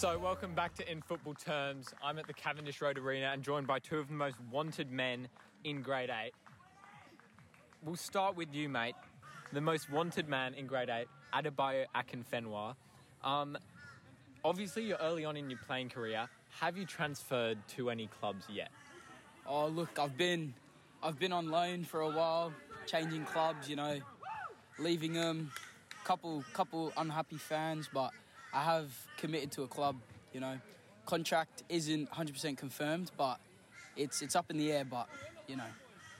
So, welcome back to In Football Terms. I'm at the Cavendish Road Arena and joined by two of the most wanted men in grade 8. We'll start with you, mate. The most wanted man in grade 8, Adebayo Akinfenwa. Um, obviously, you're early on in your playing career. Have you transferred to any clubs yet? Oh look, I've been I've been on loan for a while, changing clubs, you know, leaving them. Couple couple unhappy fans, but I have committed to a club. You know, contract isn't 100% confirmed, but it's it's up in the air. But you know,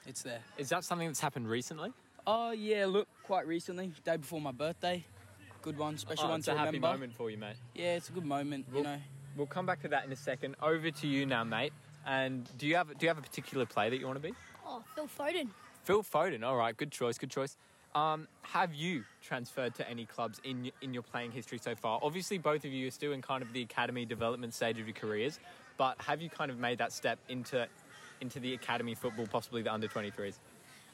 it's there. Is that something that's happened recently? Oh yeah, look, quite recently, day before my birthday. Good one, special Oh, one it's to a happy remember. moment for you, mate. Yeah, it's a good moment. Well- you know. We'll come back to that in a second. Over to you now, mate. And do you have do you have a particular play that you want to be? Oh, Phil Foden. Phil Foden. All right, good choice. Good choice. Um, have you transferred to any clubs in in your playing history so far? Obviously, both of you are still in kind of the academy development stage of your careers, but have you kind of made that step into into the academy football, possibly the under 23s?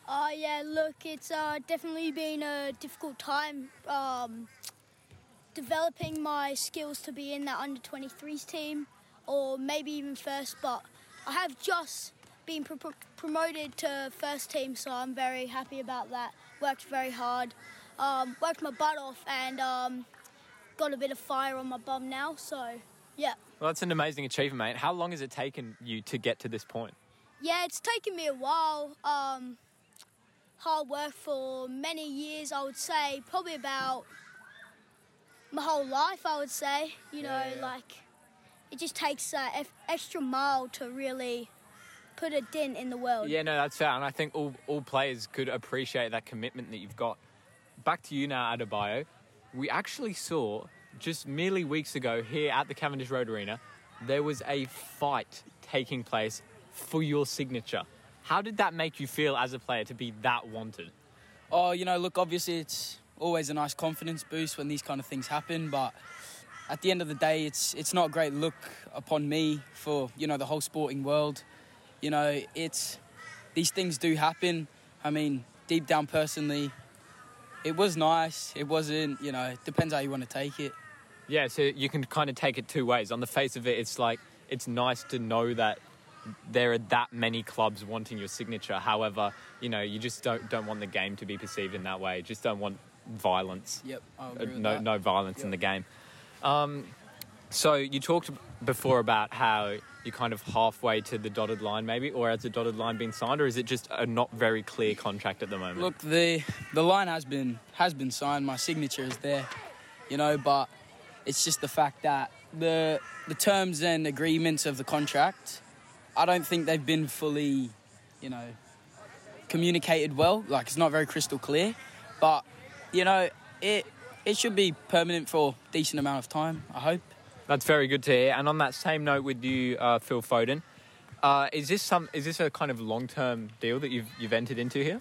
Uh, yeah, look, it's uh, definitely been a difficult time um, developing my skills to be in that under 23s team or maybe even first, but I have just been pro- promoted to first team, so I'm very happy about that. Worked very hard, um, worked my butt off, and um, got a bit of fire on my bum now, so yeah. Well, that's an amazing achievement, mate. How long has it taken you to get to this point? Yeah, it's taken me a while. Um, hard work for many years, I would say. Probably about my whole life, I would say. You know, Yeah, yeah. like it just takes eff- extra mile to really put a dent in the world. Yeah, no, that's fair, and I think all all players could appreciate that commitment that you've got. Back to you now, Adebayo. We actually saw just merely weeks ago here at the Cavendish Road Arena, there was a fight taking place for your signature. How did that make you feel as a player to be that wanted? Oh, you know, look, obviously it's always a nice confidence boost when these kind of things happen, but at the end of the day, it's it's not a great look upon me for you know the whole sporting world. You know, it's these things do happen. I mean, deep down personally, it was nice. It wasn't. You know, it depends how you want to take it. Yeah, so you can kind of take it two ways. On the face of it, it's like it's nice to know that there are that many clubs wanting your signature. However, you know, you just don't don't want the game to be perceived in that way. Just don't want violence. Yep, I Uh, no that. no violence in the game. Um, so you talked before about how you're kind of halfway to the dotted line, maybe, or has the dotted line been signed, or is it just a not very clear contract at the moment? Look, the the line has been has been signed. My signature is there, you know. But it's just the fact that the the terms and agreements of the contract, I don't think they've been fully, you know, communicated well. Like it's not very crystal clear. But you know, it it should be permanent for a decent amount of time. I hope. That's very good to hear. And on that same note with you, uh, Phil Foden, uh, is this some is this a kind of long term deal that you've you've entered into here?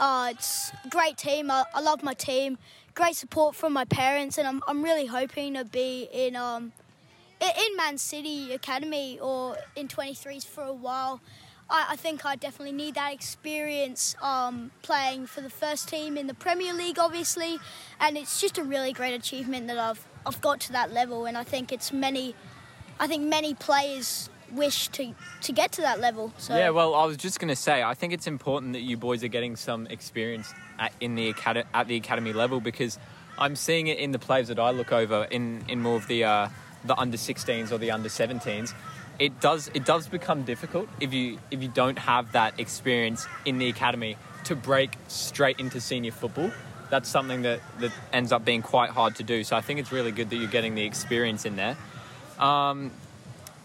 Uh, it's great team. I, I love my team. Great support from my parents, and I'm, I'm really hoping to be in um in Man City Academy or in 23s for a while. I, I think I definitely need that experience um, playing for the first team in the Premier League, obviously, and it's just a really great achievement that I've I've got to that level, and I think it's many, I think many players wish to to get to that level. So Yeah, well, I was just going to say, I think it's important that you boys are getting some experience at, in the acad- at the academy level because I'm seeing it in the players that I look over in, in more of the uh, the under 16s or the under 17s. It does it does become difficult if you if you don't have that experience in the academy to break straight into senior football. That's something that, that ends up being quite hard to do. So I think it's really good that you're getting the experience in there. Um,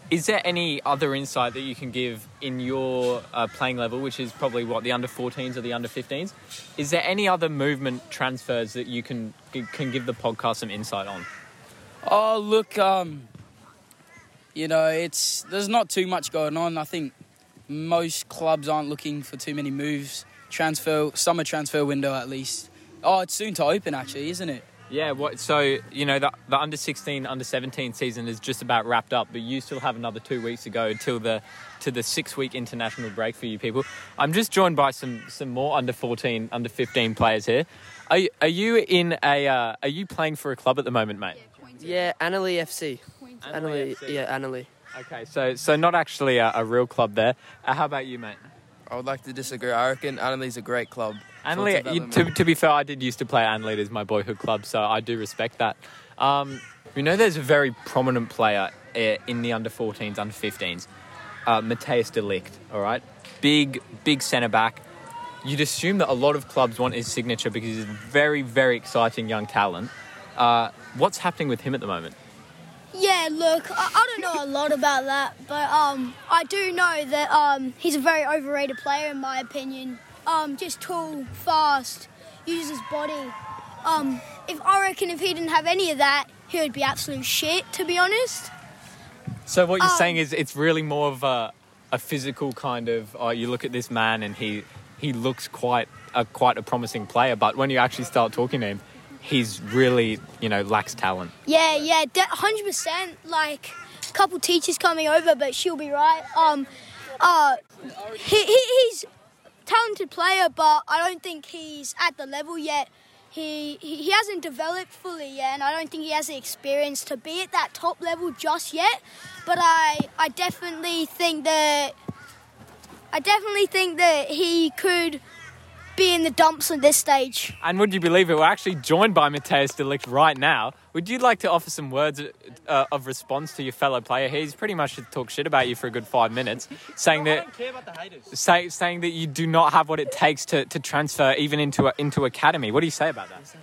is there any other insight that you can give in your uh, playing level, which is probably what the under 14s or the under 15s? Is there any other movement transfers that you can can give the podcast some insight on? Oh, look, um, you know, it's there's not too much going on. I think most clubs aren't looking for too many moves. Transfer summer transfer window at least. Oh, it's soon to open actually, isn't it? Yeah, what? So you know the, the under 16, under 17 season is just about wrapped up, but you still have another two weeks to go till the to the six week international break for you people. I'm just joined by some some more under 14, under 15 players here. Are you, are you in a uh, are you playing for a club at the moment, mate? Yeah, Annerley FC. Annerley, FC. yeah, Annerley. Okay, so so not actually a, a real club there. Uh, how about you, mate? I would like to disagree. I reckon Annerley's a great club. For Annerley, you, to, to be fair, I did used to play Annerley as my boyhood club, so I do respect that. Um, you know, there's a very prominent player uh, in the under 14s, under 15s, uh, Matthijs de Ligt, all right? Big, big centre back. You'd assume that a lot of clubs want his signature because he's a very, very exciting young talent. Uh, what's happening with him at the moment? Yeah, look, I, I don't know a lot about that, but um, I do know that um, he's a very overrated player in my opinion. Um, just tall, fast, uses his body. Um, if I reckon if he didn't have any of that, he would be absolute shit. To be honest. So what you're Um, saying is it's really more of a, a physical kind of. Oh, you look at this man and he he looks quite a quite a promising player, but when you actually start talking to him, he's really you know lacks talent. Yeah, yeah, hundred percent. Like, a couple teachers coming over, but she'll be right. Um, uh, he, he he's player, but I don't think he's at the level yet. He, he hasn't developed fully yet, and I don't think he has the experience to be at that top level just yet. But I I definitely think that I definitely think that he could be in the dumps at this stage. And would you believe it? We're actually joined by Matthijs de Ligt right now. Would you like to offer some words uh, of response to your fellow player? He's pretty much to talk shit about you for a good five minutes, saying that say, saying that you do not have what it takes to, to transfer even into a, into academy. What do you say about that?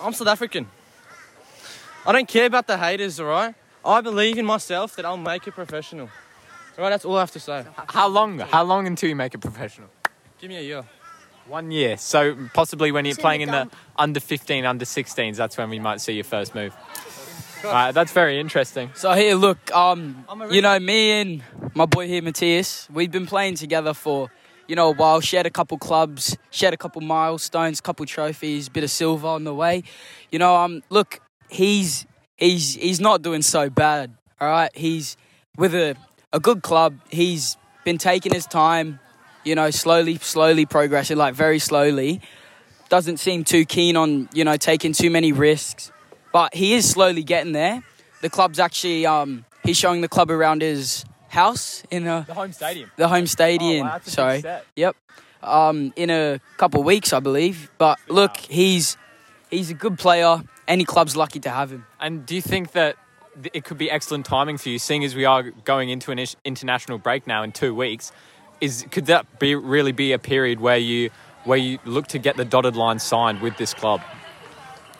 I'm South African. I don't care about the haters, alright? I believe in myself that I'll make it professional. Alright, that's all I have to say. How long? How long until you make it professional? Give me a year. One year. So possibly when you're playing in the under 15, under 16s, that's when we might see your first move. All right, that's very interesting. So here, look, um, you know, me and my boy here, Matthias, we've been playing together for, you know, a while. Shared a couple clubs, shared a couple milestones, couple trophies, bit of silver on the way. You know, um, look, he's he's he's not doing so bad. All right, he's with a a good club. He's been taking his time, you know, slowly, slowly progressing, like very slowly. Doesn't seem too keen on, you know, taking too many risks but he is slowly getting there. The club's actually um, he's showing the club around his house in a, The home stadium. the home stadium. Oh, wow, that's a big sorry, yep. Um, in a couple of weeks, I believe. But look, he's he's a good player. Any club's lucky to have him. And do you think that it could be excellent timing for you, seeing as we are going into an international break now in two weeks? Is could that be really be a period where you where you look to get the dotted line signed with this club?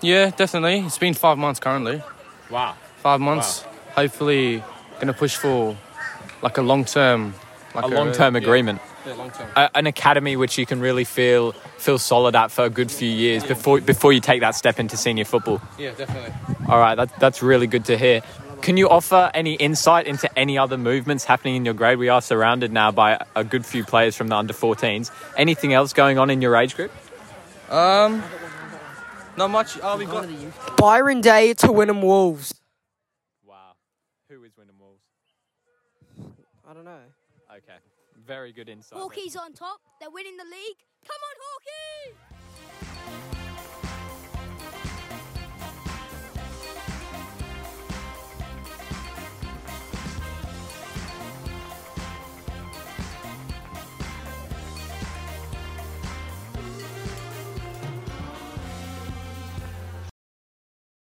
Yeah, definitely. It's been five months currently. Wow. Five months. Hopefully, gonna push for like a long term. Like a long-term agreement, Yeah, long term. a- an academy which you can really feel feel solid at for a good few years before before you take that step into senior football. Yeah, definitely. All right, that, that's really good to hear. Can you offer any insight into any other movements happening in your grade? We are surrounded now by a good few players from the under 14s. Anything else going on in your age group? Um, not much. Oh, we got. Byron Day to Wynnum Wolves. Wow. Who is Wynnum Wolves? I don't know. Okay. Very good insight. Hawkeye's on top. They're winning the league. Come on, Hawkeye!